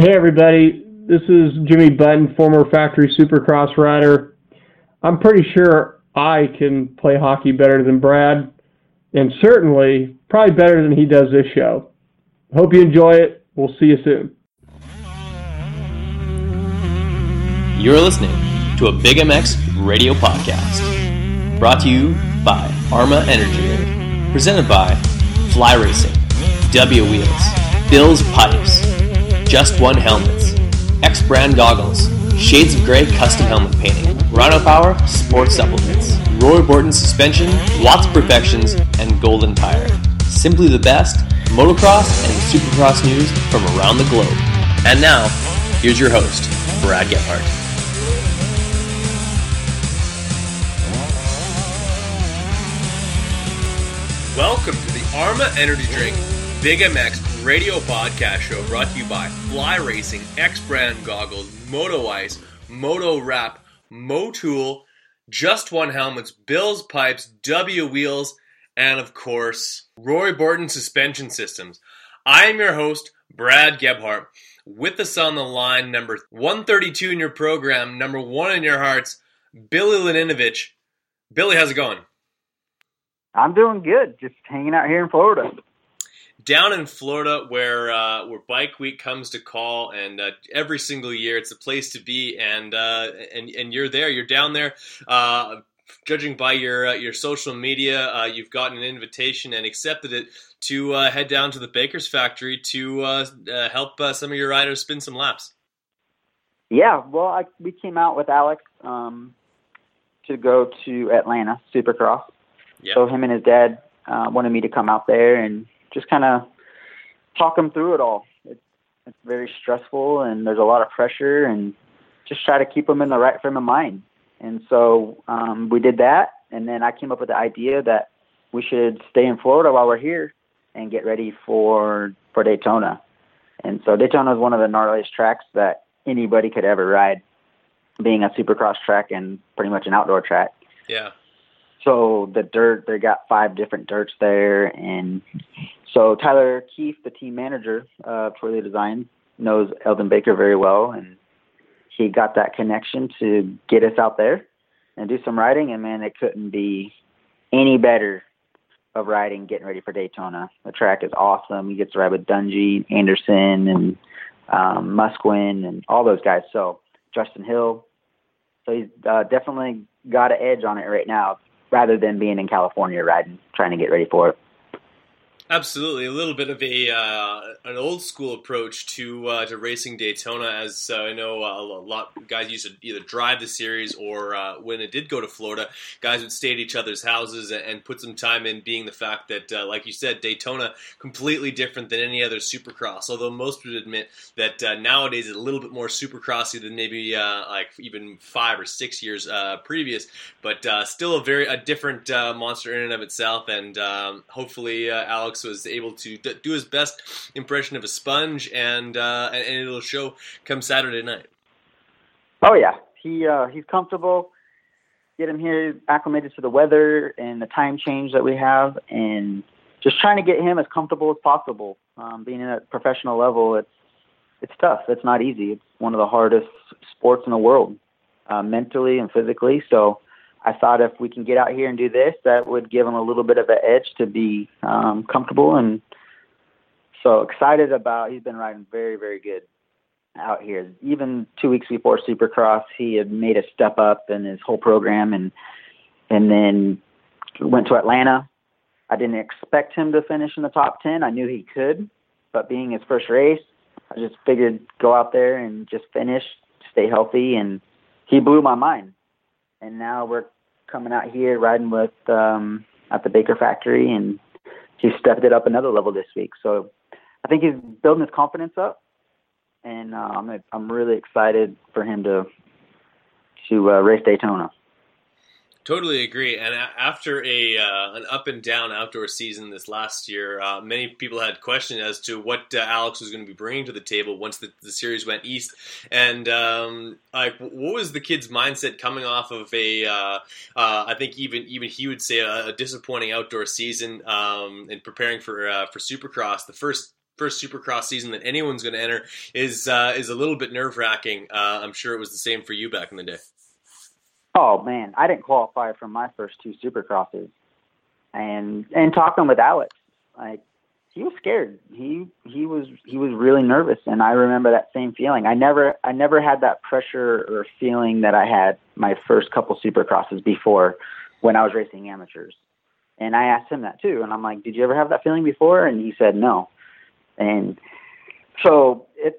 Hey, everybody. This is Jimmy Button, former factory supercross rider. I'm pretty sure I can play hockey better than Brad, and certainly probably better than he does this show. Hope you enjoy it. We'll see you soon. You're listening to a Big MX radio podcast brought to you by Arma Energy, presented by Fly Racing, W Wheels, Bill's Pipes, Just One Helmets, X Brand Goggles, Shades of Grey Custom Helmet Painting, Rhino Power Sports Supplements, Roy Borton Suspension, Watts Perfections, and Golden Tire. Simply the best motocross and supercross news from around the globe. And now, here's your host, Brad Gephardt. Welcome to the Arma Energy Drink Big MX radio podcast show brought to you by Fly Racing, X Brand Goggles, Moto Ice, Moto Wrap, Motool, Just One Helmets, Bill's Pipes, W Wheels, and of course, Roy Borton Suspension Systems. I am your host, Brad Gebhart. With us on the line, number 132 in your program, number one in your hearts, Billy Laninovich. Billy, how's it going? I'm doing good. Just hanging out here in Florida. Down in Florida, where uh, where Bike Week comes to call, and uh, every single year it's a place to be, and uh, and and you're there. You're down there. Uh, judging by your uh, your social media, uh, you've gotten an invitation and accepted it to head down to the Baker's factory to help some of your riders spin some laps. Yeah, well, I, we came out with Alex um, to go to Atlanta Supercross. So him and his dad uh, wanted me to come out there and just kind of talk them through it all. It's, it's very stressful and there's a lot of pressure and just try to keep them in the right frame of mind. And so um, we did that, and then I came up with the idea that we should stay in Florida while we're here and get ready for for Daytona. And so Daytona is one of the gnarliest tracks that anybody could ever ride, being a supercross track and pretty much an outdoor track. Yeah. So the dirt, they got five different dirts there, and so Tyler Keefe, the team manager uh, for the design, knows Aldon Baker very well, and he got that connection to get us out there and do some riding. And man, it couldn't be any better of riding, getting ready for Daytona. The track is awesome. You get to ride with Dungey, Anderson, and um, Musquin, and all those guys. So Justin Hill. So he's uh, definitely got an edge on it right now rather than being in California riding, trying to get ready for it. Absolutely, a little bit of a uh, an old school approach to uh, to racing Daytona, as uh, I know uh, a lot of guys used to either drive the series or uh, when it did go to Florida, guys would stay at each other's houses and put some time in. Being the fact that, uh, like you said, Daytona completely different than any other Supercross. Although most would admit that nowadays it's a little bit more Supercrossy than maybe like even five or six years previous, but still a very a different monster in and of itself. And um, hopefully, Alex was able to d- do his best impression of a sponge, and uh, and it'll show come Saturday night. Oh yeah, he uh, he's comfortable. Get him here acclimated to the weather and the time change that we have, and just trying to get him as comfortable as possible. Um, being at a professional level, it's it's tough. It's not easy. It's one of the hardest sports in the world, uh, mentally and physically. So I thought if we can get out here and do this, that would give him a little bit of an edge to be um, comfortable. And so excited about. He's been riding very, very good out here. Even two weeks before Supercross, he had made a step up in his whole program, and and then went to Atlanta. I didn't expect him to finish in the top ten. I knew he could, but being his first race, I just figured go out there and just finish, stay healthy, and he blew my mind and now we're coming out here riding with um, at the Baker factory, and he stepped it up another level this week. So I think he's building his confidence up, and uh, I'm I'm really excited for him to to uh, race Daytona. Totally agree. And after a uh, an up and down outdoor season this last year, uh, many people had questions as to what uh, Alex was going to be bringing to the table once the, the series went east. And um, like, what was the kid's mindset coming off of a? Uh, uh, I think even even he would say a, a disappointing outdoor season um, and preparing for uh, for Supercross. The first first Supercross season that anyone's going to enter is uh, is a little bit nerve wracking. Uh, I'm sure it was the same for you back in the day. Oh man, I didn't qualify for my first two Supercrosses, and and talking with Alex, like he was scared. He he was he was really nervous, and I remember that same feeling. I never I never had that pressure or feeling that I had my first couple Supercrosses before when I was racing amateurs. And I asked him that too, and I'm like, "Did you ever have that feeling before?" And he said no. And so it's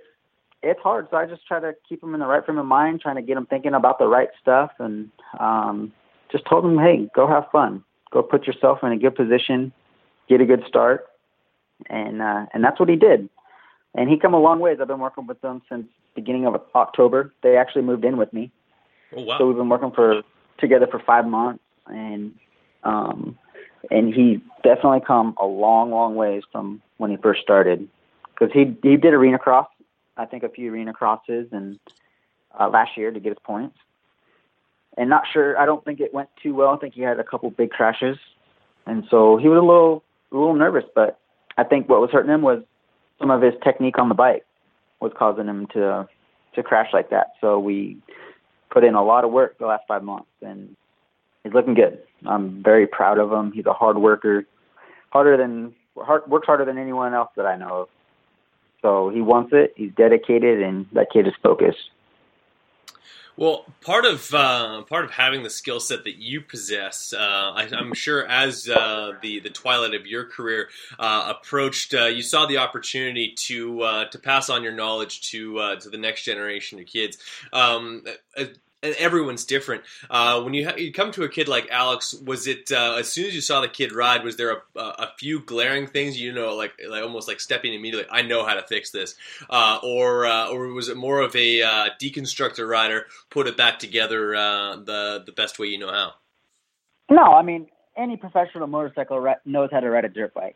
it's hard. So I just try to keep him in the right frame of mind, trying to get him thinking about the right stuff, and um, just told him, "Hey, go have fun. Go put yourself in a good position, get a good start." and uh, and that's what he did. And he come a long ways. I've been working with them since beginning of October. They actually moved in with me. Oh wow! So we've been working for together for five months, and um, and he definitely come a long, long ways from when he first started. Because he he did arena cross, I think a few arena crosses, and uh, last year to get his points. And not sure. I don't think it went too well. I think he had a couple big crashes, and so he was a little a little nervous. But I think what was hurting him was some of his technique on the bike was causing him to to crash like that. So we put in a lot of work the last five months, and he's looking good. I'm very proud of him. He's a hard worker, harder than hard, works harder than anyone else that I know of. So he wants it. He's dedicated, and that kid is focused. Well, part of uh, part of having the skill set that you possess, uh, I, am sure, as uh, the the twilight of your career uh, approached, uh, you saw the opportunity to uh, to pass on your knowledge to to the next generation of kids. Um, and everyone's different. Uh, when you ha- you come to a kid like Alex, was it uh, as soon as you saw the kid ride? Was there a, a few glaring things you know, like like almost like stepping immediately? I know how to fix this, uh, or uh, or was it more of a uh, deconstructor rider, put it back together uh, the the best way you know how? No, I mean any professional motorcycle knows how to ride a dirt bike.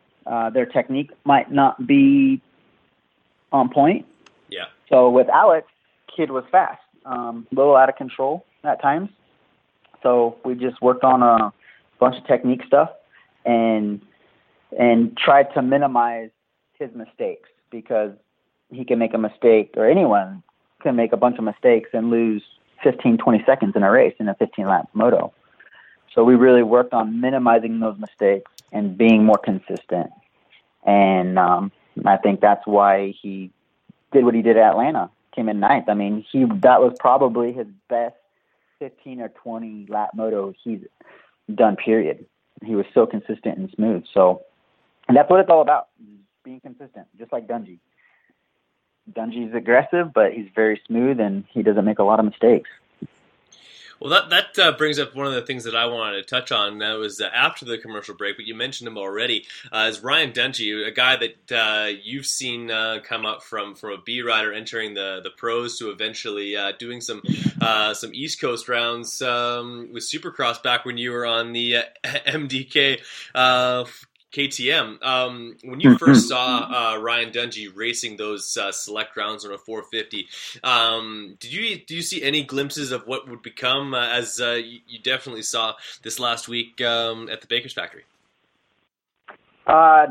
their technique might not be on point. Yeah. So with Alex, kid was fast um, a little out of control at times. So we just worked on a bunch of technique stuff and and tried to minimize his mistakes because he can make a mistake or anyone can make a bunch of mistakes and lose 15 20 seconds in a race in a 15 lap moto. So we really worked on minimizing those mistakes and being more consistent. And um, I think that's why he did what he did at Atlanta came in ninth. I mean, he that was probably his best 15 or 20 lap moto he's done. Period. He was so consistent and smooth. So, and that's what it's all about: being consistent, just like Dungey. Dungey's aggressive, but he's very smooth and he doesn't make a lot of mistakes. Well, that that uh, brings up one of the things that I wanted to touch on. That was uh, after the commercial break, but you mentioned him already. Uh, is Ryan Dungey, a guy that uh, you've seen uh, come up from from a B rider entering the the pros to eventually uh, doing some some East Coast rounds um, with Supercross back when you were on the MDK KTM. Um, when you first saw uh, Ryan Dungey racing those uh, select rounds on a 450, um, did you do you see any glimpses of what would become uh, as uh, you, you, definitely saw this last week um, at the Baker's Factory? Uh,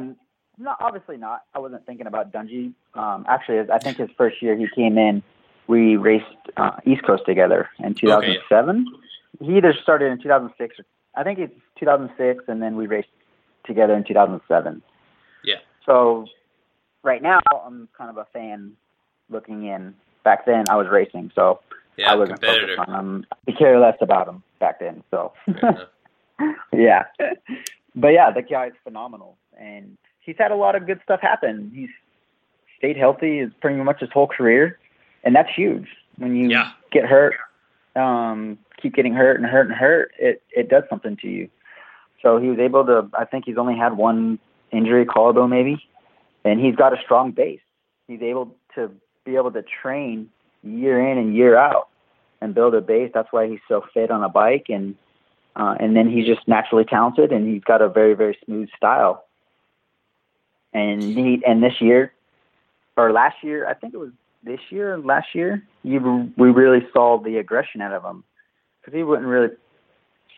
no, obviously not. I wasn't thinking about Dungey. Um, actually, I think his first year he came in, we raced uh, East Coast together in 2007. Okay. He either started in 2006 or I think it's 2006, and then we raced together in 2007. Yeah. So right now I'm kind of a fan looking in. Back then I was racing, so yeah, I wasn't competitor. focused on him. I care less about him back then. So yeah, but yeah, the guy is phenomenal, and he's had a lot of good stuff happen. He's stayed healthy is pretty much his whole career, and that's huge. When you yeah. get hurt, um, keep getting hurt and hurt and hurt, it it does something to you. So he was able to. I think he's only had one injury, collarbone maybe, and he's got a strong base. He's able to be able to train year in and year out and build a base. That's why he's so fit on a bike, and uh, and then he's just naturally talented, and he's got a very very smooth style. And he and this year, or last year, I think it was this year last year, you we really saw the aggression out of him because he wouldn't really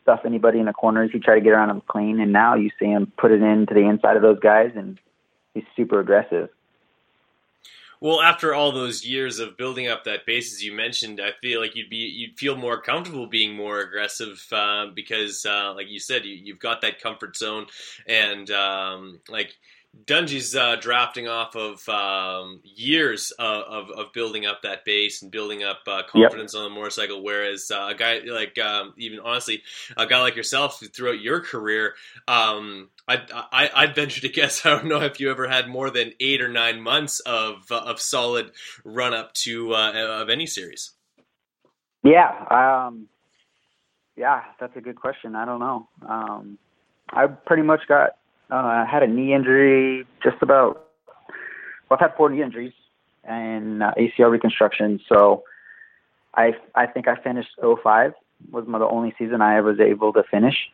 stuff anybody in the corners. He tried to get around them clean, and now you see him put it into the inside of those guys, and he's super aggressive. Well, after all those years of building up that base, as you mentioned, I feel like you'd be you'd feel more comfortable being more aggressive uh, because, uh, like you said, you, have got that comfort zone, and um, like Dungey's uh, drafting off of um, years of, of, of, building up that base and building up uh, confidence yep. on the motorcycle. Whereas uh, a guy like, um, even honestly, a guy like yourself throughout your career, um, I, I, I'd venture to guess. I don't know if you ever had more than eight or nine months of uh, of solid run up to uh, of any series. Yeah, um, yeah, that's a good question. I don't know. Um, I pretty much got uh, I had a knee injury just about. Well, I've had four knee injuries and uh, ACL reconstruction. So I I think I finished 05 was my, the only season I was able to finish.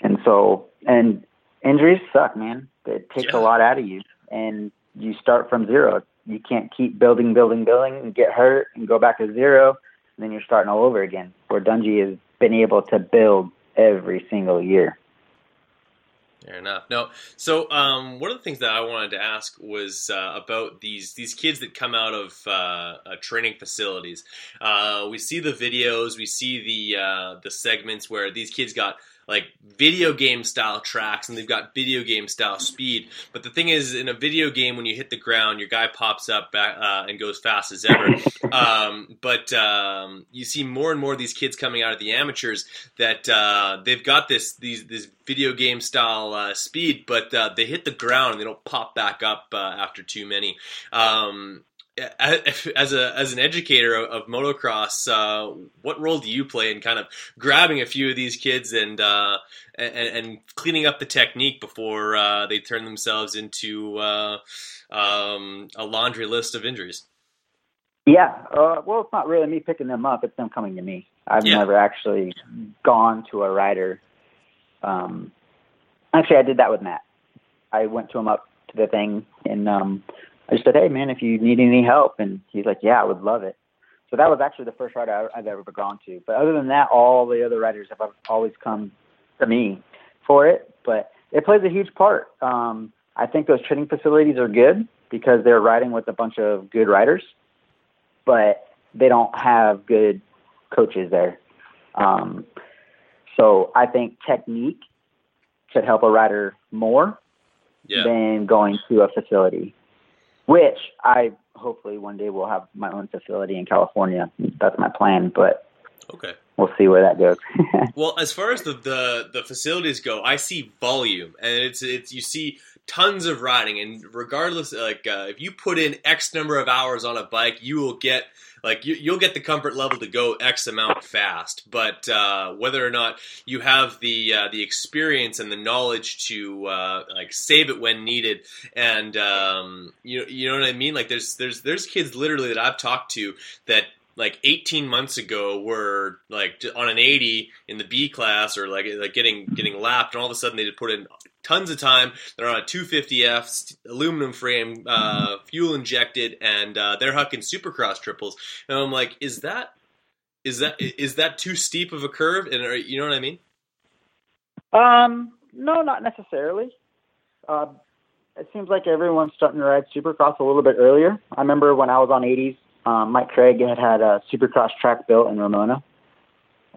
And so and injuries suck, man. It takes yeah. a lot out of you, and you start from zero. You can't keep building, building, building, and get hurt and go back to zero, and then you're starting all over again. Where Dungey has been able to build every single year. Fair enough. No, so um, one of the things that I wanted to ask was uh, about these these kids that come out of uh, uh, training facilities. Uh, we see the videos, we see the uh, the segments where these kids got like video game style tracks and they've got video game style speed. But the thing is, in a video game, when you hit the ground, your guy pops up back, uh, and goes fast as ever. Um, but um, you see more and more of these kids coming out of the amateurs that uh, they've got this these this video game style uh, speed, but uh, they hit the ground and they don't pop back up uh, after too many. Um, as a as an educator of, motocross, uh, what role do you play in kind of grabbing a few of these kids and uh, and, and, cleaning up the technique before uh, they turn themselves into uh, um, a laundry list of injuries? Yeah, uh, well, it's not really me picking them up; it's them coming to me. I've yeah. never actually gone to a rider. Um, actually, I did that with Matt. I went to him up to the thing and. Um, I just said, hey man, if you need any help, and he's like, yeah, I would love it. So that was actually the first rider I've ever gone to. But other than that, all the other riders have always come to me for it. But it plays a huge part. Um, I think those training facilities are good because they're riding with a bunch of good riders, but they don't have good coaches there. Um, so I think technique should help a rider more yeah. than going to a facility which I hopefully one day will have my own facility in California. That's my plan, but okay, we'll see where that goes. well, as far as the, the the facilities go, I see volume, and it's it's you see tons of riding, and regardless, like uh, if you put in X number of hours on a bike, you will get like you, will get the comfort level to go X amount fast, but uh, whether or not you have the uh, the experience and the knowledge to uh, like save it when needed, and um, you you know what I mean? Like there's there's there's kids literally that I've talked to that like 18 months ago were like on an 80 in the B class or like like getting getting lapped and all of a sudden they just put in tons of time. They're on a 250F aluminum frame, uh, fuel injected, and uh, they're hucking Supercross triples. And I'm like, is that is that is that too steep of a curve? And are, you know what I mean? Um, no, not necessarily. Uh, it seems like everyone's starting to ride Supercross a little bit earlier. I remember when I was on 80s, um, Mike Craig had had a Supercross track built in Ramona,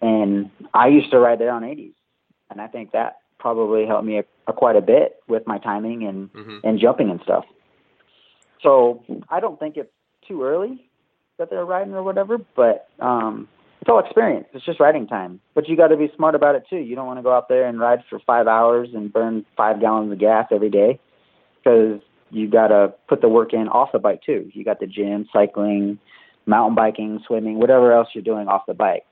and I used to ride there on 80s, and I think that probably helped me a, a quite a bit with my timing and mm-hmm. and jumping and stuff. So I don't think it's too early that they're riding or whatever, but um, it's all experience. It's just riding time. But you got to be smart about it too. You don't want to go out there and ride for five hours and burn five gallons of gas every day because you got to put the work in off the bike too. You got the gym, cycling, mountain biking, swimming, whatever else you're doing off the bike.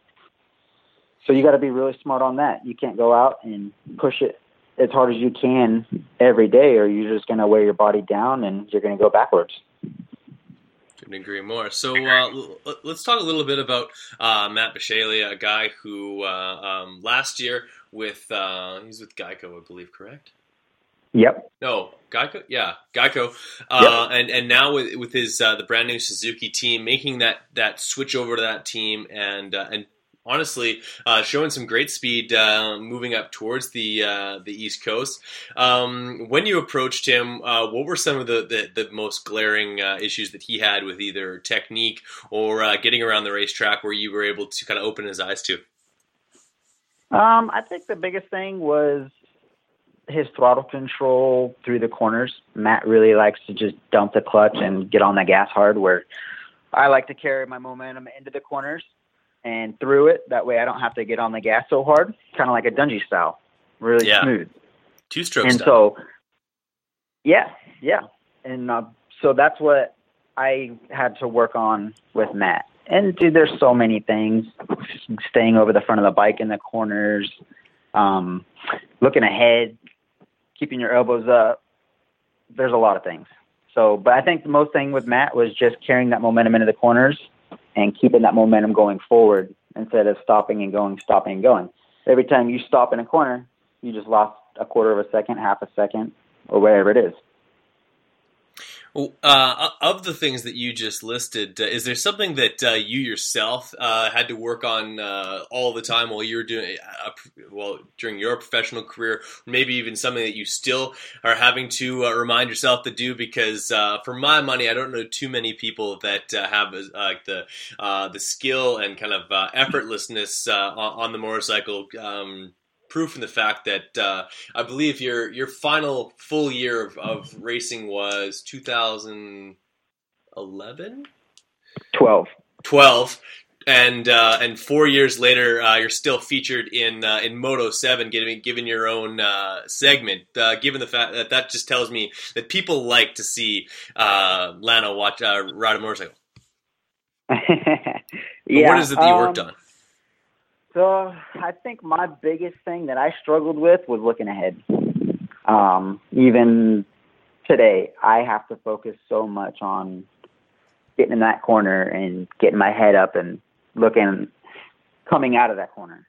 So you got to be really smart on that. You can't go out and push it as hard as you can every day, or you're just going to wear your body down and you're going to go backwards. Couldn't agree more. So uh, let's talk a little bit about uh, Matt Bisceglia, a guy who uh, um, last year with uh, he's with Geico, I believe, correct? Yep. No, Geico. Yeah, Geico. Uh, yep. And and now with with his uh, the brand new Suzuki team, making that that switch over to that team and uh, and honestly, uh, showing some great speed, uh, moving up towards the uh, the East Coast. Um, when you approached him, uh, what were some of the the, the most glaring uh, issues that he had with either technique or uh, getting around the racetrack, where you were able to kind of open his eyes to? Um, I think the biggest thing was his throttle control through the corners. Matt really likes to just dump the clutch and get on the gas hard, where I like to carry my momentum into the corners and through it. That way I don't have to get on the gas so hard, kind of like a Dungey style, really Yeah. smooth. Two stroke and style. so, yeah, yeah, and uh, so that's what I had to work on with Matt. And dude, there's so many things: staying over the front of the bike in the corners, um, looking ahead, keeping your elbows up. There's a lot of things. So, but I think the most thing with Matt was just carrying that momentum into the corners and keeping that momentum going forward instead of stopping and going, stopping and going. Every time you stop in a corner, you just lost a quarter of a second, half a second, or whatever it is. Uh, of the things that you just listed, uh, is there something that uh, you yourself uh, had to work on uh, all the time while you were doing, uh, well, during your professional career? Maybe even something that you still are having to remind yourself to do? Because for my money, I don't know too many people that have the the skill and kind of effortlessness on, on the motorcycle. Um, proof in the fact that uh, I believe your your final full year of, of racing was 2011, 12. 12, and uh, and four years later, uh, you're still featured in uh, in Moto Seven, giving given your own uh, segment. Uh, given the fact that that just tells me that people like to see uh, Lano watch uh, ride a motorcycle. Yeah. what is it that you worked um, on? So I think my biggest thing that I struggled with was looking ahead. Um, even today, I have to focus so much on getting in that corner and getting my head up and looking, coming out of that corner.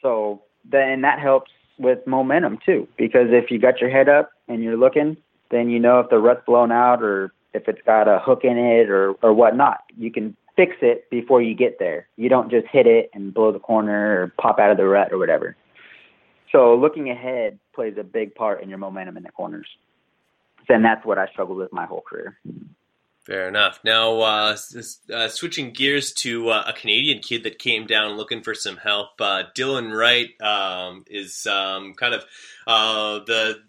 So then that helps with momentum too, because if you got your head up and you're looking, then you know if the rut's blown out or if it's got a hook in it or or whatnot. You can fix it before you get there. You don't just hit it and blow the corner or pop out of the rut or whatever. So looking ahead plays a big part in your momentum in the corners. And that's what I struggled with my whole career. Fair enough. Now, uh, uh, switching gears to uh, a Canadian kid that came down looking for some help. Uh, Dylan Wright um, is um, kind of uh, the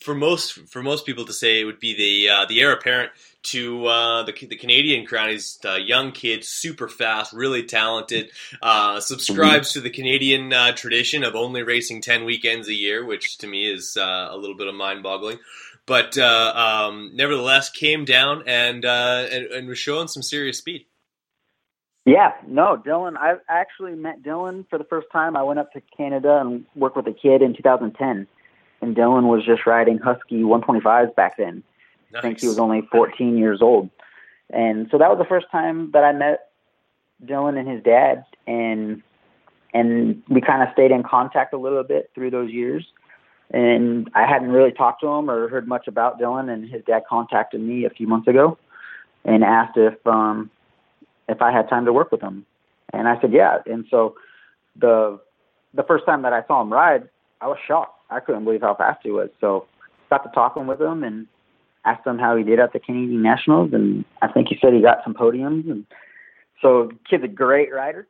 for most for most people to say it would be the uh, the heir apparent to uh, the the Canadian crown. He's a young kid, super fast, really talented. Uh, subscribes to the Canadian uh, tradition of only racing ten weekends a year, which to me is uh, a little bit of mind boggling but uh, um, nevertheless came down and, and and was showing some serious speed. Yeah, no, Dylan. I actually met Dylan for the first time. I went up to Canada and worked with a kid in 2010, and Dylan was just riding Husky 125s back then. I think he was only 14 years old, and so that was the first time that I met Dylan and his dad, and and we kind of stayed in contact a little bit through those years. And I hadn't really talked to him or heard much about Dylan, and his dad contacted me a few months ago and asked if um, if I had time to work with him, and I said yeah. And so the the first time that I saw him ride, I was shocked. I couldn't believe how fast he was. So got to talking with him and asked him how he did at the Canadian Nationals, and I think he said he got some podiums. And so kid's a great rider,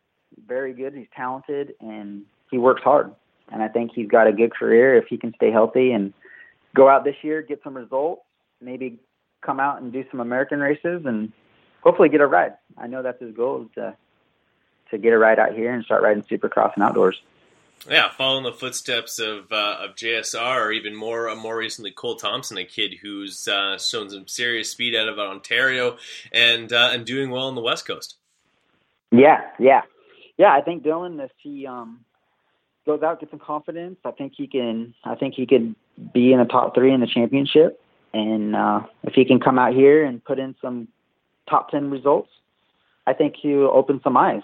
very good. He's talented and he works hard. And I think he's got a good career if he can stay healthy and go out this year, get some results, maybe come out and do some American races, and hopefully get a ride. I know that's his goal is to to get a ride out here and start riding Supercross and outdoors. Yeah, following the footsteps of uh, of JSR, or even more uh, more recently Cole Thompson, a kid who's uh, shown some serious speed out of Ontario and uh, and doing well on the West Coast. Yeah, yeah, yeah. I think Dylan, if he um, goes out, gets some confidence, I think he can. I think he could be in the top three in the championship, and uh, if he can come out here and put in some top ten results, I think he'll open some eyes,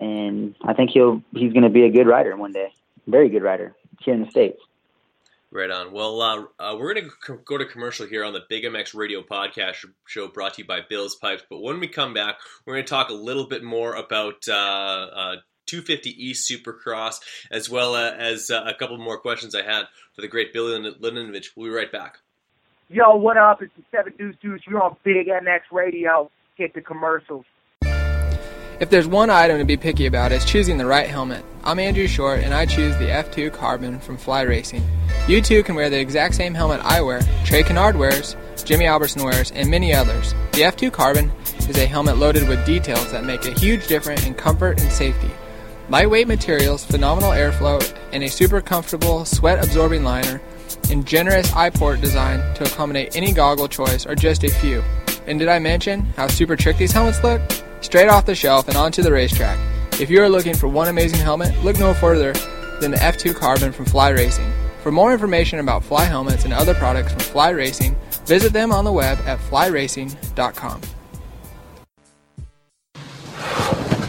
and I think he'll he's going to be a good rider one day, very good rider here in the states. Right on. Well, uh, uh, we're going to go to commercial here on the Big MX Radio Podcast show brought to you by Bill's Pipes. But when we come back, we're going to talk a little bit more about uh, uh, 250 East Supercross, as well as uh, a couple more questions I had for the great Billy Laninovich. We'll be right back. Yo, what up? It's the Seven Deuce Deuce. You're on Big MX Radio. Hit the commercials. If there's one item to be picky about, it's choosing the right helmet. I'm Andrew Short, and I choose the F2 Carbon from Fly Racing. You too can wear the exact same helmet I wear, Trey Canard wears, Jimmy Albertson wears, and many others. The F2 Carbon is a helmet loaded with details that make a huge difference in comfort and safety. Lightweight materials, phenomenal airflow, and a super comfortable sweat absorbing liner, and generous eye port design to accommodate any goggle choice are just a few. And did I mention how super trick these helmets look? Straight off the shelf and onto the racetrack. If you are looking for one amazing helmet, look no further than the F2 Carbon from Fly Racing. For more information about Fly helmets and other products from Fly Racing, visit them on the web at flyracing.com.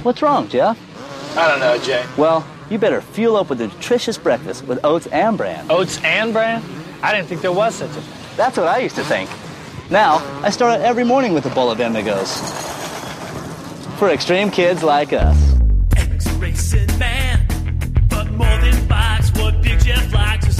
What's wrong, Jeff? I don't know, Jay. Well, you better fuel up with a nutritious breakfast with oats and bran. Oats and bran? I didn't think there was such a thing. That's what I used to think. Now, I start out every morning with a bowl of Amigos. For extreme kids like us. X-Racing Man, but more than bikes, what is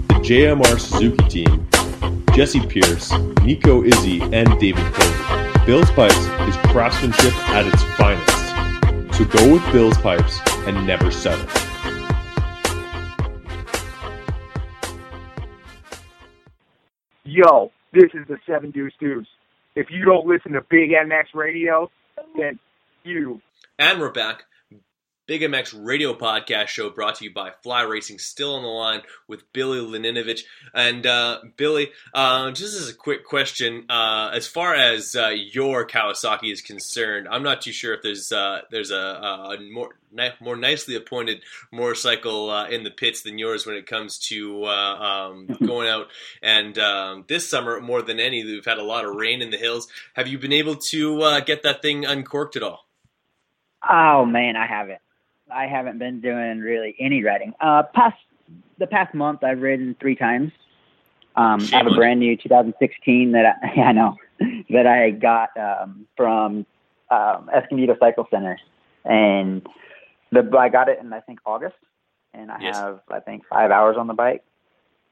JMR Suzuki team, Jesse Pierce, Nico Izzi, and David Covey. Bill's Pipes is craftsmanship at its finest. So go with Bill's Pipes and never settle. Yo, this is the Seven Deuce Deuce. If you don't listen to Big MX Radio, then you. And we're back. Big MX radio podcast show brought to you by Fly Racing, still on the line with Billy Laninovich. And uh, Billy, uh, just as a quick question, uh, as far as uh, your Kawasaki is concerned, I'm not too sure if there's uh, there's a, a more ni- more nicely appointed motorcycle uh, in the pits than yours when it comes to um, going out. And um, this summer, more than any, we've had a lot of rain in the hills. Have you been able to get that thing uncorked at all? Oh man, I haven't. I haven't been doing really any riding. Uh, past the past month, I've ridden three times. Um, I have a brand new 2016 that I, yeah, I know that I got um, from um, Escondido Cycle Center, and the I got it in I think August, and I Yes. have I think five hours on the bike.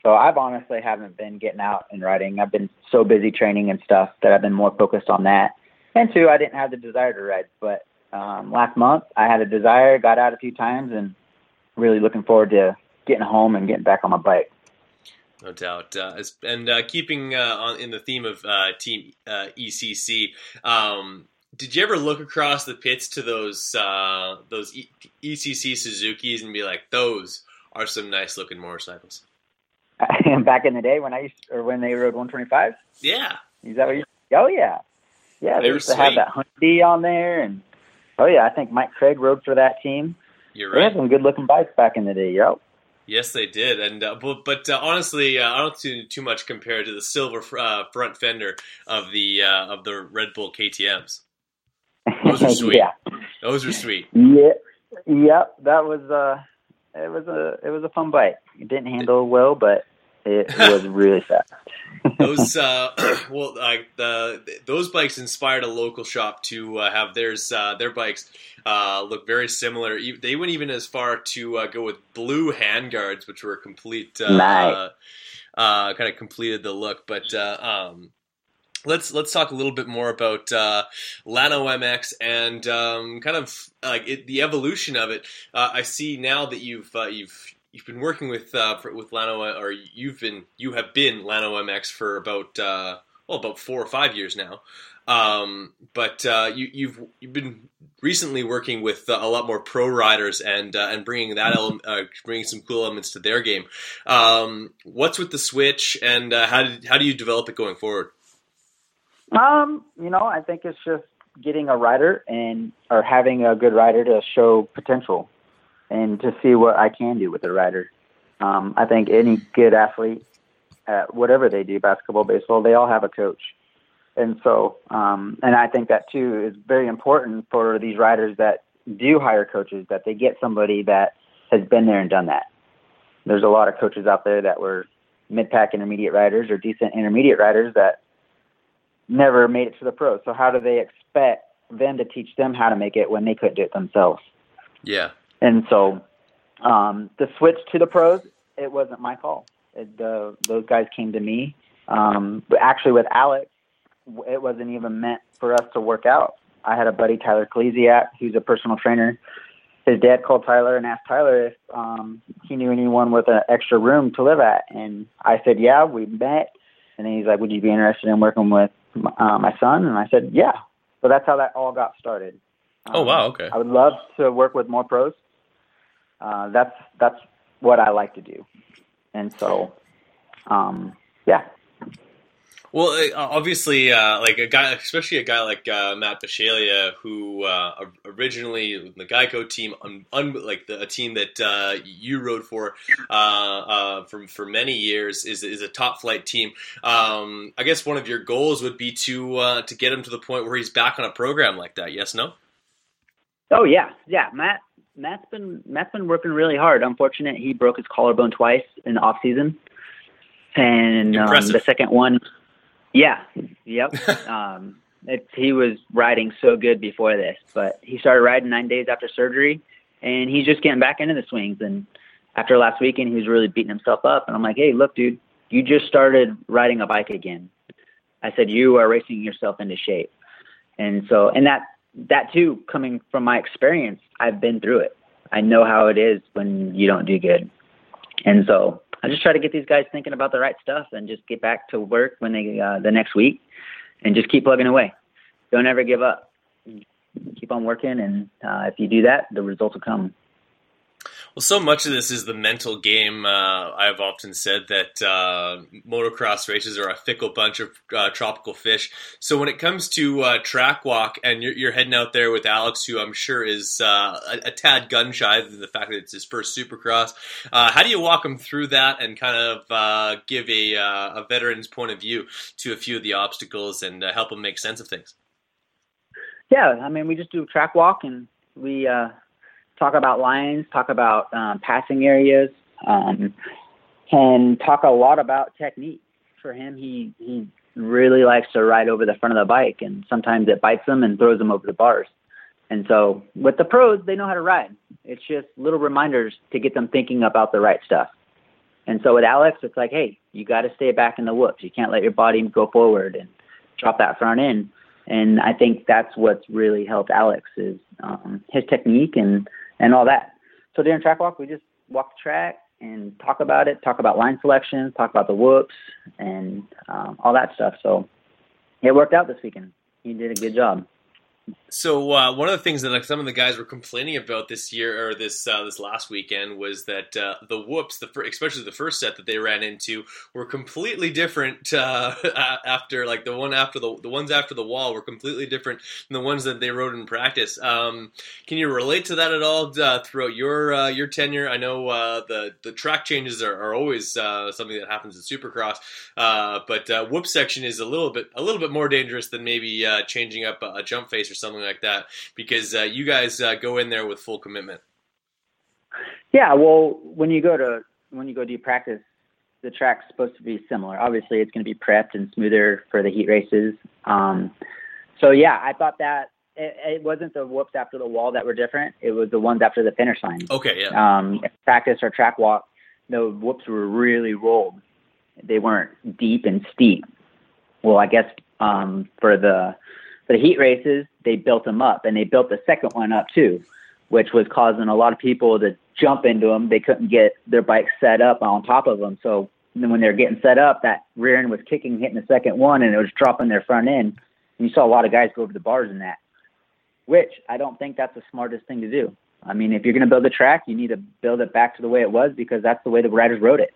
So I've honestly haven't been getting out and riding. I've been so busy training and stuff that I've been more focused on that. And two, I didn't have the desire to ride, but um, last month I had a desire, got out a few times, and really looking forward to getting home and getting back on my bike. No doubt. Uh, and uh, keeping uh, on in the theme of uh, Team uh, ECC, um, did you ever look across the pits to those uh, those e- ECC Suzuki's and be like, "Those are some nice looking motorcycles"? back in the day when I used, or when they rode 125. Yeah, Is that what you? Oh yeah, yeah. They They used to have that Hyundai on there, and oh yeah, I think Mike Craig rode for that team. you're They right. had some good looking bikes back in the day, Yep. Yes, they did. And uh, but, but uh, honestly, uh, I don't see too much compared to the silver fr- uh, front fender of the uh, of the Red Bull KTM's. Those are sweet. yeah, Those are sweet. yeah, yep. That was uh, it was a it was a fun bike. It didn't handle well, but it was really fast. Those uh, well, like the those bikes inspired a local shop to uh, have theirs uh, their bikes uh, look very similar. They went even as far to uh, go with blue handguards, which were complete. Uh, Nice. uh, kind of completed the look, but. Uh, um, Let's let's talk a little bit more about uh, Lano MX and um, kind of like it, the evolution of it. Uh, I see now that you've uh, you've you've been working with uh, for, with Lano, or you've been you have been Lano MX for about uh, well about four or five years now. Um, but uh, you, you've you've been recently working with uh, a lot more pro riders and uh, and bringing that element, uh, bringing some cool elements to their game. Um, what's with the switch, and how did how do you develop it going forward? Um, you know, I think it's just getting a rider and or having a good rider to show potential and to see what I can do with a rider. Um, I think any good athlete, at whatever they do, basketball, baseball, they all have a coach. And so, um, and I think that too is very important for these riders that do hire coaches that they get somebody that has been there and done that. There's a lot of coaches out there that were mid-pack intermediate riders or decent intermediate riders that never made it to the pros. So how do they expect them to teach them how to make it when they couldn't do it themselves? Yeah. And so um, the switch to the pros, it wasn't my call. It, the, those guys came to me. Um, but actually, with Alex, it wasn't even meant for us to work out. I had a buddy, Tyler Klesiak, who's a personal trainer. His dad called Tyler and asked Tyler if um, he knew anyone with an extra room to live at. And I said, yeah, we met. And then he's like, would you be interested in working with uh, my son? And I said, yeah. So that's how that all got started. Oh wow, okay. I would love to work with more pros. Uh, that's that's what I like to do, and so, um, yeah. Well, uh, obviously, uh, like a guy, especially a guy like uh, Matt Bisceglia, who uh, originally the Geico team, un, un, like the, a team that uh, you rode for uh, for for many years, is is a top flight team. Um, I guess one of your goals would be to to get him to the point where he's back on a program like that. Yes, no. Oh yeah, yeah. Matt Matt's been Matt's been working really hard. Unfortunate, he broke his collarbone twice in the off season, and um, the second one, yeah, yep. um, it, he was riding so good before this, but he started riding nine days after surgery, and he's just getting back into the swings. And after last weekend, he was really beating himself up. And I'm like, hey, look, dude, you just started riding a bike again. I said you are racing yourself into shape, and so and that that too, coming from my experience, I've been through it. I know how it is when you don't do good. And so I just try to get these guys thinking about the right stuff and just get back to work when they uh, the next week and just keep plugging away. Don't ever give up. Keep on working, and uh, if you do that, the results will come. Well, so much of this is the mental game. Uh, I've often said that uh, motocross races are a fickle bunch of uh, tropical fish. So when it comes to uh, track walk, and you're, you're, heading out there with Alex, who I'm sure is uh, a, a, tad gun shy, the fact that it's his first Supercross. Uh, how do you walk him through that and kind of give a, a veteran's point of view to a few of the obstacles and help him make sense of things? Yeah, I mean, we just do track walk and we talk about lines, talk about um, passing areas, um, and talk a lot about technique. For him, he he really likes to ride over the front of the bike, and sometimes it bites him and throws him over the bars. And so with the pros, they know how to ride. It's just little reminders to get them thinking about the right stuff. And so with Alex, it's like, hey, you got to stay back in the whoops. You can't let your body go forward and drop that front end. And I think that's what's really helped Alex is um, his technique and and all that. So during track walk, we just walk the track and talk about it, talk about line selection, talk about the whoops, and um, all that stuff. So it worked out this weekend. He did a good job. So uh, one of the things that like, some of the guys were complaining about this year or this uh, this last weekend was that uh, the whoops, the fir- especially the first set that they ran into, were completely different uh, after like the one after the the ones after the wall were completely different than the ones that they rode in practice. Um, can you relate to that at all uh, throughout your uh, your tenure? I know the the track changes are, are always something that happens in Supercross, but whoop section is a little bit a little bit more dangerous than maybe changing up a, a jump face or something like that because uh, you guys uh, go in there with full commitment. Yeah, well, when you go to when you go do practice, the track's supposed to be similar. Obviously, it's going to be prepped and smoother for the heat races. Um, so yeah, I thought that it, it, wasn't the whoops after the wall that were different. It was the ones after the finish line. Okay, yeah. Um, practice or track walk, the whoops were really rolled. They weren't deep and steep. Well, I guess um, for the for the heat races, they built them up, and they built the second one up too, which was causing a lot of people to jump into them. They couldn't get their bikes set up on top of them, so then when they're getting set up, that rear end was kicking, hitting the second one, and it was dropping their front end. And you saw a lot of guys go over the bars in that, which I don't think that's the smartest thing to do. I mean, if you're going to build a track, you need to build it back to the way it was because that's the way the riders rode it.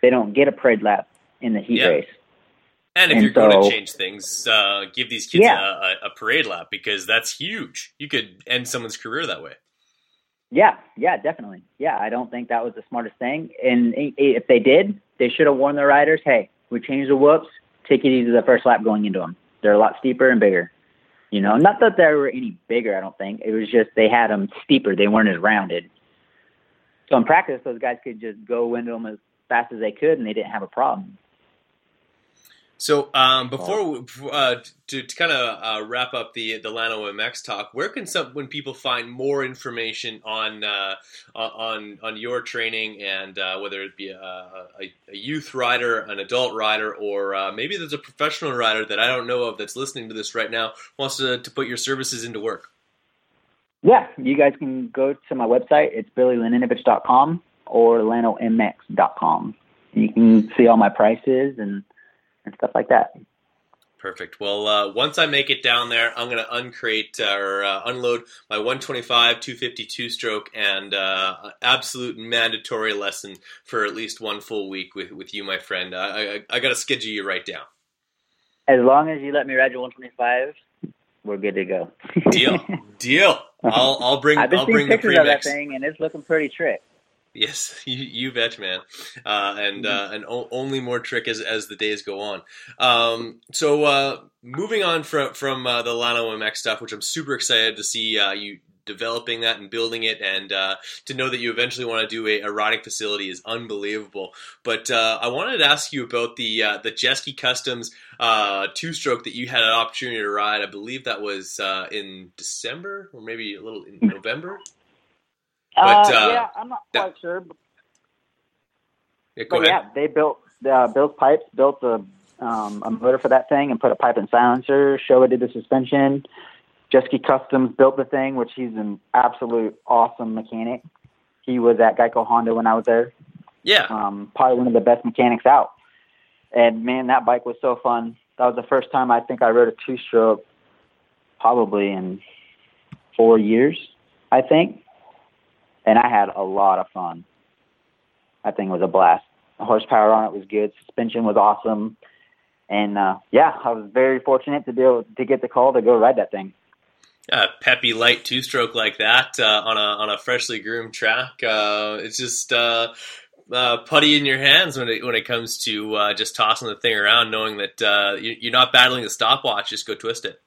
They don't get a parade lap in the heat race. And if And you're going to change things, uh, give these kids Yeah. a, a, parade lap because that's huge. You could end someone's career that way. Yeah, yeah, definitely. Yeah, I don't think that was the smartest thing. And if they did, they should have warned the riders, "Hey, we changed the whoops. Take it easy the first lap going into them." They're a lot steeper and bigger. You know, not that they were any bigger. I don't think it was just they had them steeper. They weren't as rounded. So in practice, those guys could just go into them as fast as they could, and they didn't have a problem. So um, before uh, to, to kind of uh, wrap up the the Lano MX talk, where can some when people find more information on uh, on on your training and uh, whether it be a, a, a youth rider, an adult rider, or uh, maybe there's a professional rider that I don't know of that's listening to this right now wants to, to put your services into work. Yeah, you guys can go to my website. It's billylaninovich.com or lanomx.com. You can see all my prices and, and stuff like that. Perfect. Well, uh, once I make it down there, I'm going to uncrate uh, or uh, unload my 125, 252 stroke, and uh, absolute mandatory lesson for at least one full week with, with you, my friend. I, I, I got to schedule you right down. As long as you let me ride your 125, we're good to go. Deal, deal. I'll I'll bring I've been I'll seeing bring the pictures of that thing, and it's looking pretty trick. Yes, you, you bet, man. Uh, and Mm-hmm. uh, and o- only more trick as as the days go on. Um, so uh, moving on from from uh, the Lano MX stuff, which I'm super excited to see uh, you developing that and building it, and uh, to know that you eventually want to do a, a riding facility is unbelievable. But uh, I wanted to ask you about the uh, the Jeski Customs uh, two stroke that you had an opportunity to ride. I believe that was uh, in December or maybe a little in November. But, uh, uh, yeah, I'm not quite sure, but, Yeah, go but ahead. yeah, they built uh, built pipes, built a um, a motor for that thing, and put a pipe and silencer. Showa did the suspension. Jeski Customs built the thing, which he's an absolute awesome mechanic. He was at Geico Honda when I was there. Yeah. Um, probably one of the best mechanics out. And man, that bike was so fun. That was the first time I think I rode a two stroke probably in four years, I think. And I had a lot of fun. That thing was a blast. The horsepower on it was good. Suspension was awesome. And uh yeah, I was very fortunate to be able to get the call to go ride that thing. a peppy light two stroke like that uh, on a on a freshly groomed track. Uh, it's just uh, uh, putty in your hands when it when it comes to uh, just tossing the thing around, knowing that uh, you, you're not battling the stopwatch. Just go twist it.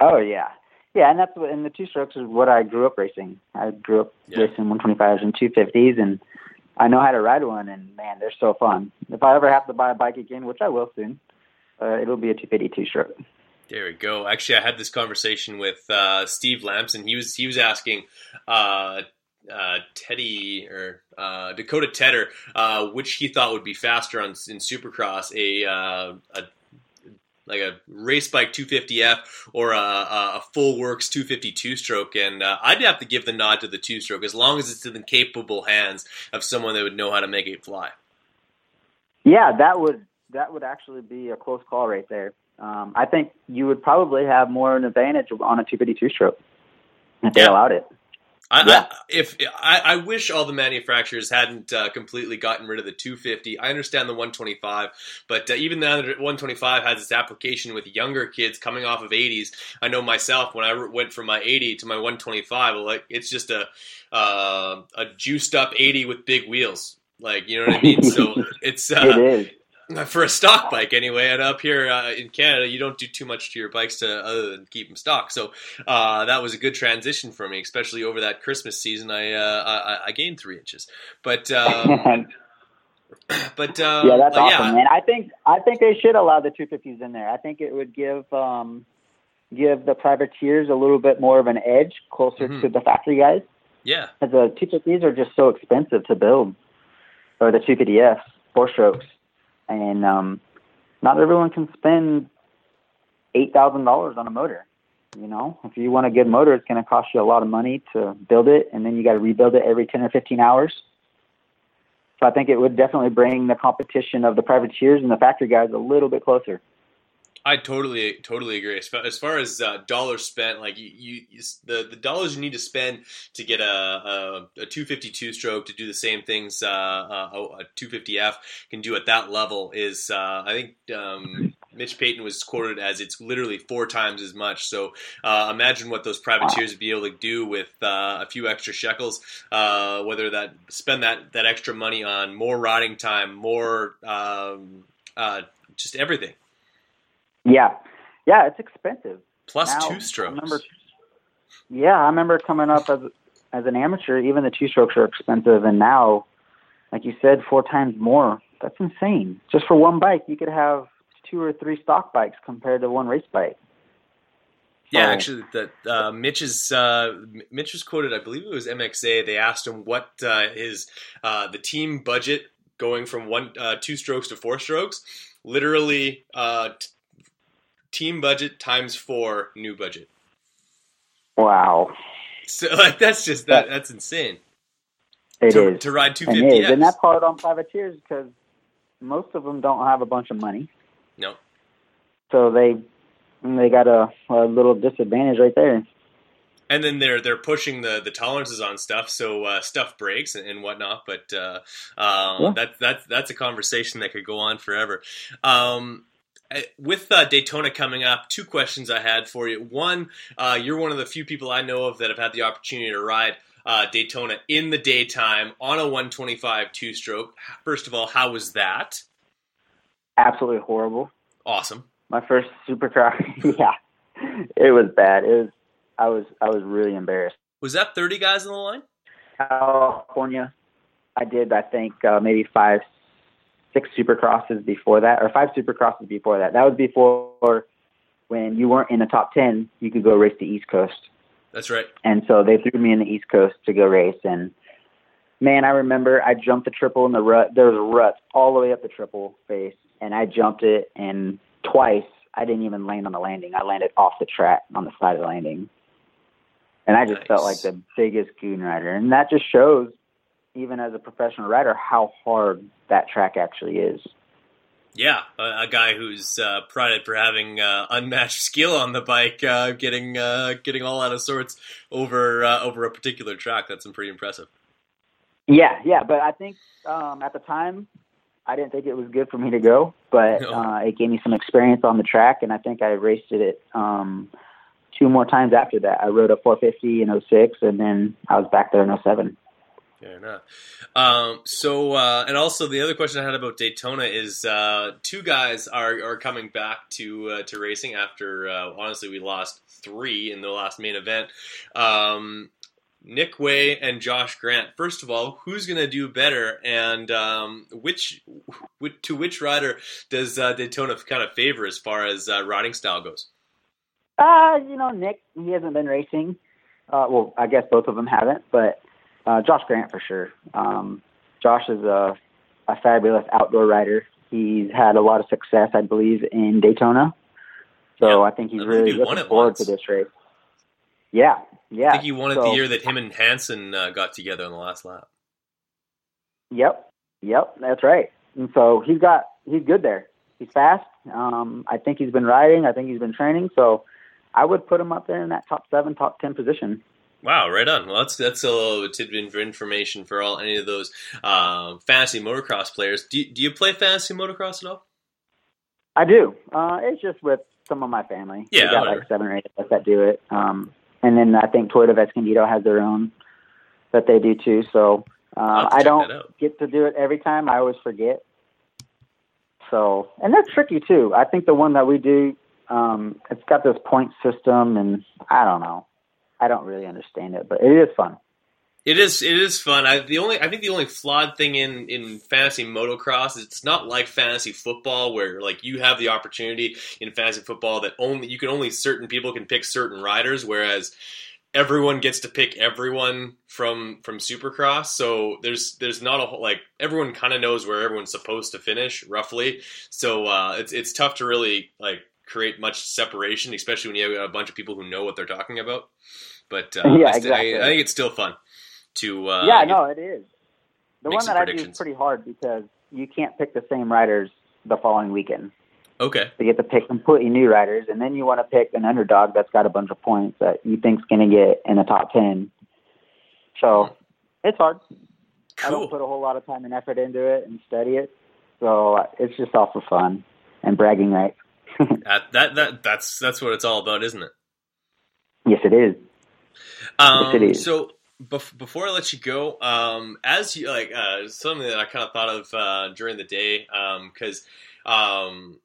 Oh yeah, yeah, and that's what. And the two strokes is what I grew up racing. I grew up racing 125s and 250s, and I know how to ride one. And man, they're so fun. If I ever have to buy a bike again, which I will soon, uh, it'll be a 250 two stroke. There we go. Actually, I had this conversation with uh, Steve Lamson. He was he was asking uh, uh, Teddy or uh, Dakota Tedder uh, which he thought would be faster on in Supercross, a, uh, a like a race bike 250F or a, a, a full works 252 stroke, and uh, I'd have to give the nod to the two stroke as long as it's in the capable hands of someone that would know how to make it fly. Yeah, that would that would actually be a close call right there. Um, I think you would probably have more of an advantage on a 252 stroke if they allowed it. I, Yeah. I, if I, I wish all the manufacturers hadn't uh, completely gotten rid of the 250. I understand the 125, but uh, even the 125 has its application with younger kids coming off of 80s. I know myself when I went from my 80 to my 125, like it's just a uh, a juiced up 80 with big wheels. Like you know what I mean? So it's uh, it is. for a stock bike anyway and up here uh, in canada you don't do too much to your bikes to other than keep them stock so uh, that was a good transition for me especially over that christmas season i uh, I, I gained three inches but um, but um, yeah, that's awesome, yeah, man. I think I think they should allow the 250s in there. I think it would give um, give the privateers a little bit more of an edge closer Mhm. to the factory guys. yeah Because the 250s are just so expensive to build, or the 250s, four strokes, and um, not everyone can spend eight thousand dollars on a motor. You know, if you want a good motor, it's going to cost you a lot of money to build it, and then you got to rebuild it every ten or fifteen hours. So I think it would definitely bring the competition of the privateers and the factory guys a little bit closer. I totally, totally agree. As far as, uh, dollars spent, like you, you, you, the the dollars you need to spend to get a a, a 252 stroke to do the same things uh, a, a 250F can do at that level is, uh, I think. Um, Mitch Payton was quoted as it's literally four times as much. So uh, imagine what those privateers would be able to do with uh, a few extra shekels. Uh, whether that spend that that extra money on more riding time, more um, uh, just everything. Yeah, Yeah, it's expensive. Plus Now, two I strokes. remember- Yeah, I remember coming up as as an amateur, even the two strokes are expensive, and now, like you said, four times more. That's insane. Just for one bike, you could have two or three stock bikes compared to one race bike. Yeah, actually, that uh, Mitch is uh, Mitch was quoted. I believe it was MXA. They asked him what uh, his uh, the team budget going from one uh, two strokes to four strokes. Literally, uh, t- team budget times four new budget. Wow, So like that's just that that's insane. it is to, to ride two It and that's hard on privateers because most of them don't have a bunch of money, No, so they they got a, a little disadvantage right there. and then they're they're pushing the the tolerances on stuff, so uh, stuff breaks and, and whatnot. But uh, uh, Yeah. that that's that's a conversation that could go on forever. Um, with uh, Daytona coming up, two questions I had for you. One, uh, you're one of the few people I know of that have had the opportunity to ride uh, Daytona in the daytime on a 125 two stroke. First of all, how was that? Absolutely horrible. Awesome. My first supercross, yeah, it was bad. It was I was I was really embarrassed. Was that 30 guys on the line? California, I did I think uh, maybe five, six supercrosses before that, or five supercrosses before that. That was before when you weren't in the top ten, you could go race the East Coast. That's right. And so they threw me in the East Coast to go race. And man, I remember I jumped the triple in the rut. There was a rut all the way up the triple face, and I jumped it. And twice I didn't even land on the landing. I landed off the track on the side of the landing. And I just felt like the biggest goon rider. And that just shows, even as a professional rider, how hard that track actually is. Yeah, a, a guy who's uh, prided for having uh, unmatched skill on the bike, uh, getting uh, getting all out of sorts over uh, over a particular track. That's pretty impressive. Yeah, yeah, but I think um, at the time I didn't think it was good for me to go, but No. uh, it gave me some experience on the track, and I think I raced it um, two more times after that. I rode a 450 in 06, and then I was back there in 07. Fair enough. Um, so, uh, and also the other question I had about Daytona is uh, two guys are, are coming back to uh, to racing after uh, honestly we lost three in the last main event. Um, Nick Wey and Josh Grant. First of all, who's going to do better, and um, which, which to which rider does uh, Daytona kind of favor as far as uh, riding style goes? Uh, you know, Nick, he hasn't been racing. Well, I guess both of them haven't, but uh, Josh Grant for sure. Um, Josh is a, a fabulous outdoor rider. He's had a lot of success, I believe, in Daytona. So I think he's I really he looking forward once. to this race. Yeah, yeah. I think he won it So- the year that him and Hansen uh, got together in the last lap. Yep, yep, that's right. And so he's got he's good there. He's fast. Um, I think he's been riding. I think he's been training. So I would put him up there in that top seven, top ten position. Wow, right on. Well, that's that's a little tidbit of information for all any of those um, fantasy motocross players. Do you, do you play fantasy motocross at all? I do. Uh, it's just with some of my family. Yeah, we got whatever. like seven or eight of us that do it. Um, and then I think Toyota Escondido has their own that they do too. So uh, I don't get to do it every time. I always forget. So, and that's tricky too. I think the one that we do, um, it's got this point system, and I don't know. I don't really understand it, but it is fun. It is it is fun. I the only I think the only flawed thing in in fantasy motocross is it's not like fantasy football where like you have the opportunity in fantasy football that only you can only certain people can pick certain riders, whereas everyone gets to pick everyone from from Supercross. So there's there's not a whole like everyone kind of knows where everyone's supposed to finish roughly. So uh, it's it's tough to really like create much separation, especially when you have a bunch of people who know what they're talking about. But uh, Yeah, I, exactly. I, I think it's still fun to uh, yeah, no, it is. The one that I do is pretty hard because you can't pick the same riders the following weekend. Okay. So you get to pick completely new riders, and then you want to pick an underdog that's got a bunch of points that you think's going to get in the top ten. So it's hard. I don't put a whole lot of time and effort into it and study it, so it's just all for fun and bragging rights. That, that that that's that's what it's all about, isn't it? yes, it is. Um, Yes. So bef- before I let you go, um, as you like uh, something that I kind of thought of uh, during the day, because um,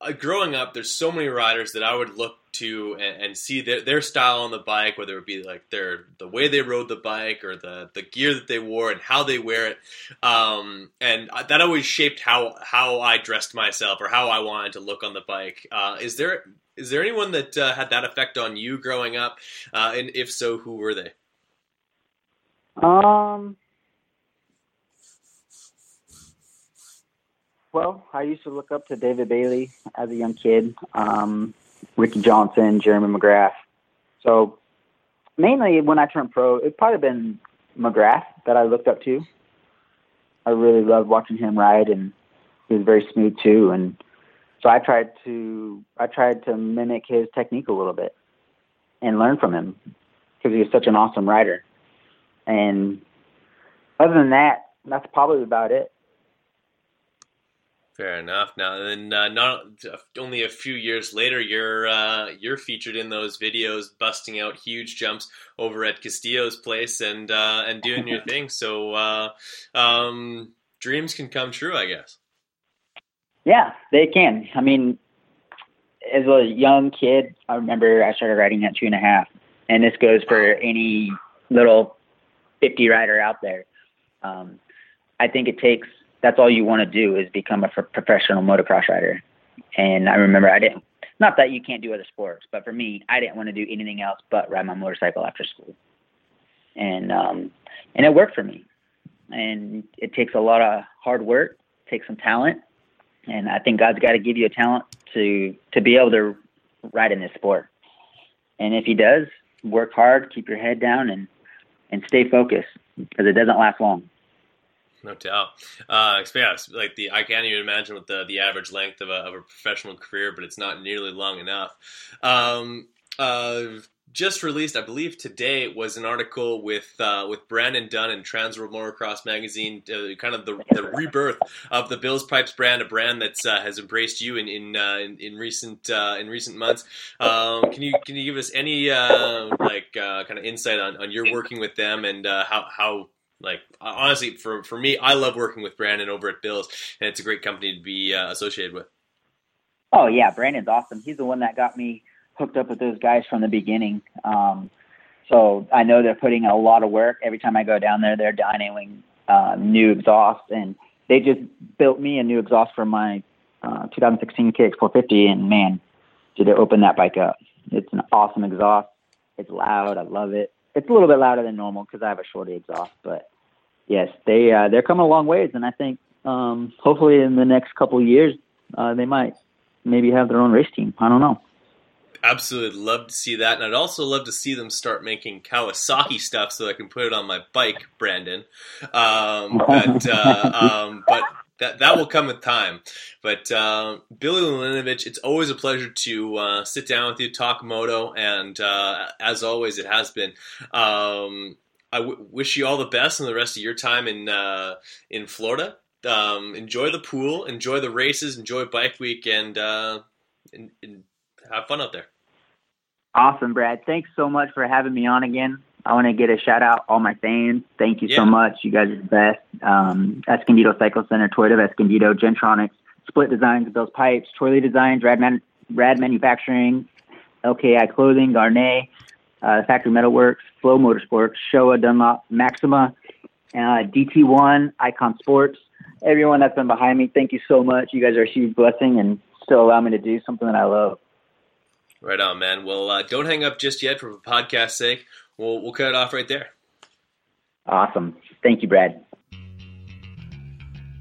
uh, growing up, there's so many riders that I would look to and, and see their, their style on the bike, whether it be like their the way they rode the bike or the the gear that they wore and how they wear it, um, and that always shaped how how I dressed myself or how I wanted to look on the bike. Uh, is there is there anyone that uh, had that effect on you growing up? Uh, and if so, who were they? Um. Well, I used to look up to David Bailey as a young kid, um, Ricky Johnson, Jeremy McGrath. So mainly when I turned pro, it's probably been McGrath that I looked up to. I really loved watching him ride, and he was very smooth too. And so I tried to I tried to mimic his technique a little bit and learn from him because he was such an awesome rider. And other than that, that's probably about it. Fair enough. Now, then, uh, not only a few years later, you're uh, you're featured in those videos, busting out huge jumps over at Castillo's place and uh, and doing your thing. So, uh, um, dreams can come true, I guess. Yeah, they can. I mean, as a young kid, I remember I started riding at two and a half, and this goes for any little fifty rider out there. Um, I think it takes that's all you want to do is become a professional motocross rider. And I remember I didn't, not that you can't do other sports, but for me, I didn't want to do anything else but ride my motorcycle after school. And, um, and it worked for me. And it takes a lot of hard work, takes some talent. And I think God's got to give you a talent to, to be able to ride in this sport. And if he does, work hard, keep your head down and, and stay focused because it doesn't last long. No doubt. Uh, yeah, like the I can't even imagine what the the average length of a, of a professional career, but it's not nearly long enough. Um, uh, just released, I believe today was an article with uh, with Brandon Dunn in Transworld Motocross magazine, uh, kind of the, the rebirth of the Bills Pipes brand, a brand that uh, has embraced you in in, uh, in, in, recent uh, in recent months. Um, can you can you give us any uh, like kind of insight on, on your working with them and how how like honestly, for for me, I love working with Brandon over at Bills, and it's a great company to be associated with. Oh yeah, Brandon's awesome. He's the one that got me hooked up with those guys from the beginning. Um, so I know they're putting a lot of work. Every time I go down there, they're dynoing uh, new exhaust, and they just built me a new exhaust for my uh, 2016 KX450. And man, did it open that bike up! It's an awesome exhaust. It's loud. I love it it's a little bit louder than normal because I have a shorty exhaust. But yes, they uh, they're coming a long ways, and I think um, hopefully in the next couple of years uh, they might maybe have their own race team. I don't know. Absolutely love to see that, and I'd also love to see them start making Kawasaki stuff so I can put it on my bike, Brandon. Um, but uh, um, but that that will come with time. But uh, Billy Laninovich, it's always a pleasure to uh, sit down with you, talk moto, and uh, as always, it has been. Um, I w- wish you all the best in the rest of your time in uh, in Florida. Um, enjoy the pool, enjoy the races, enjoy Bike Week, and, uh, and, and have fun out there. Awesome, Brad. Thanks so much for having me on again. I want to get a shout out all my fans. Thank you yeah. so much. You guys are the best. Um, Escondido Cycle Center, Toyota Escondido, Gentronics, Split Designs, Bills Pipes, Troy Designs, Rad, Man- Rad Manufacturing, LKI Clothing, Garnet, uh, Factory Metalworks, Flow Motorsports, Showa Dunlop, Maxima, uh, DT1, Icon Sports. Everyone that's been behind me, thank you so much. You guys are a huge blessing and still allow me to do something that I love. Right on, man. Well, uh, don't hang up just yet for podcast sake we'll we'll cut it off right there. Awesome. Thank you, Brad.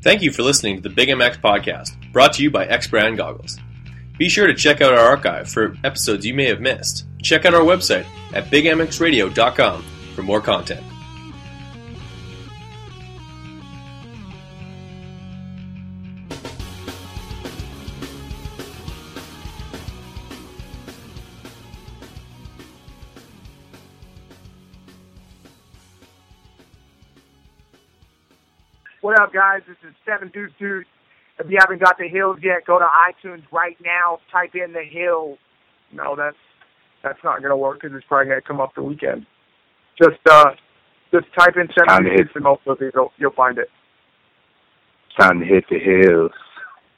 Thank you for listening to the Big MX podcast, brought to you by X Brand Goggles. Be sure to check out our archive for episodes you may have missed. Check out our website at bigmxradio.com for more content. What up, guys? This is Seven Deuce Deuce. If you haven't got the Hills yet, go to iTunes right now. Type in the Hills. No, that's that's not gonna work because it's probably gonna come up the weekend. Just uh, just type in Seven Deuce Deuce and most of you'll you'll find it. Time to hit the hills.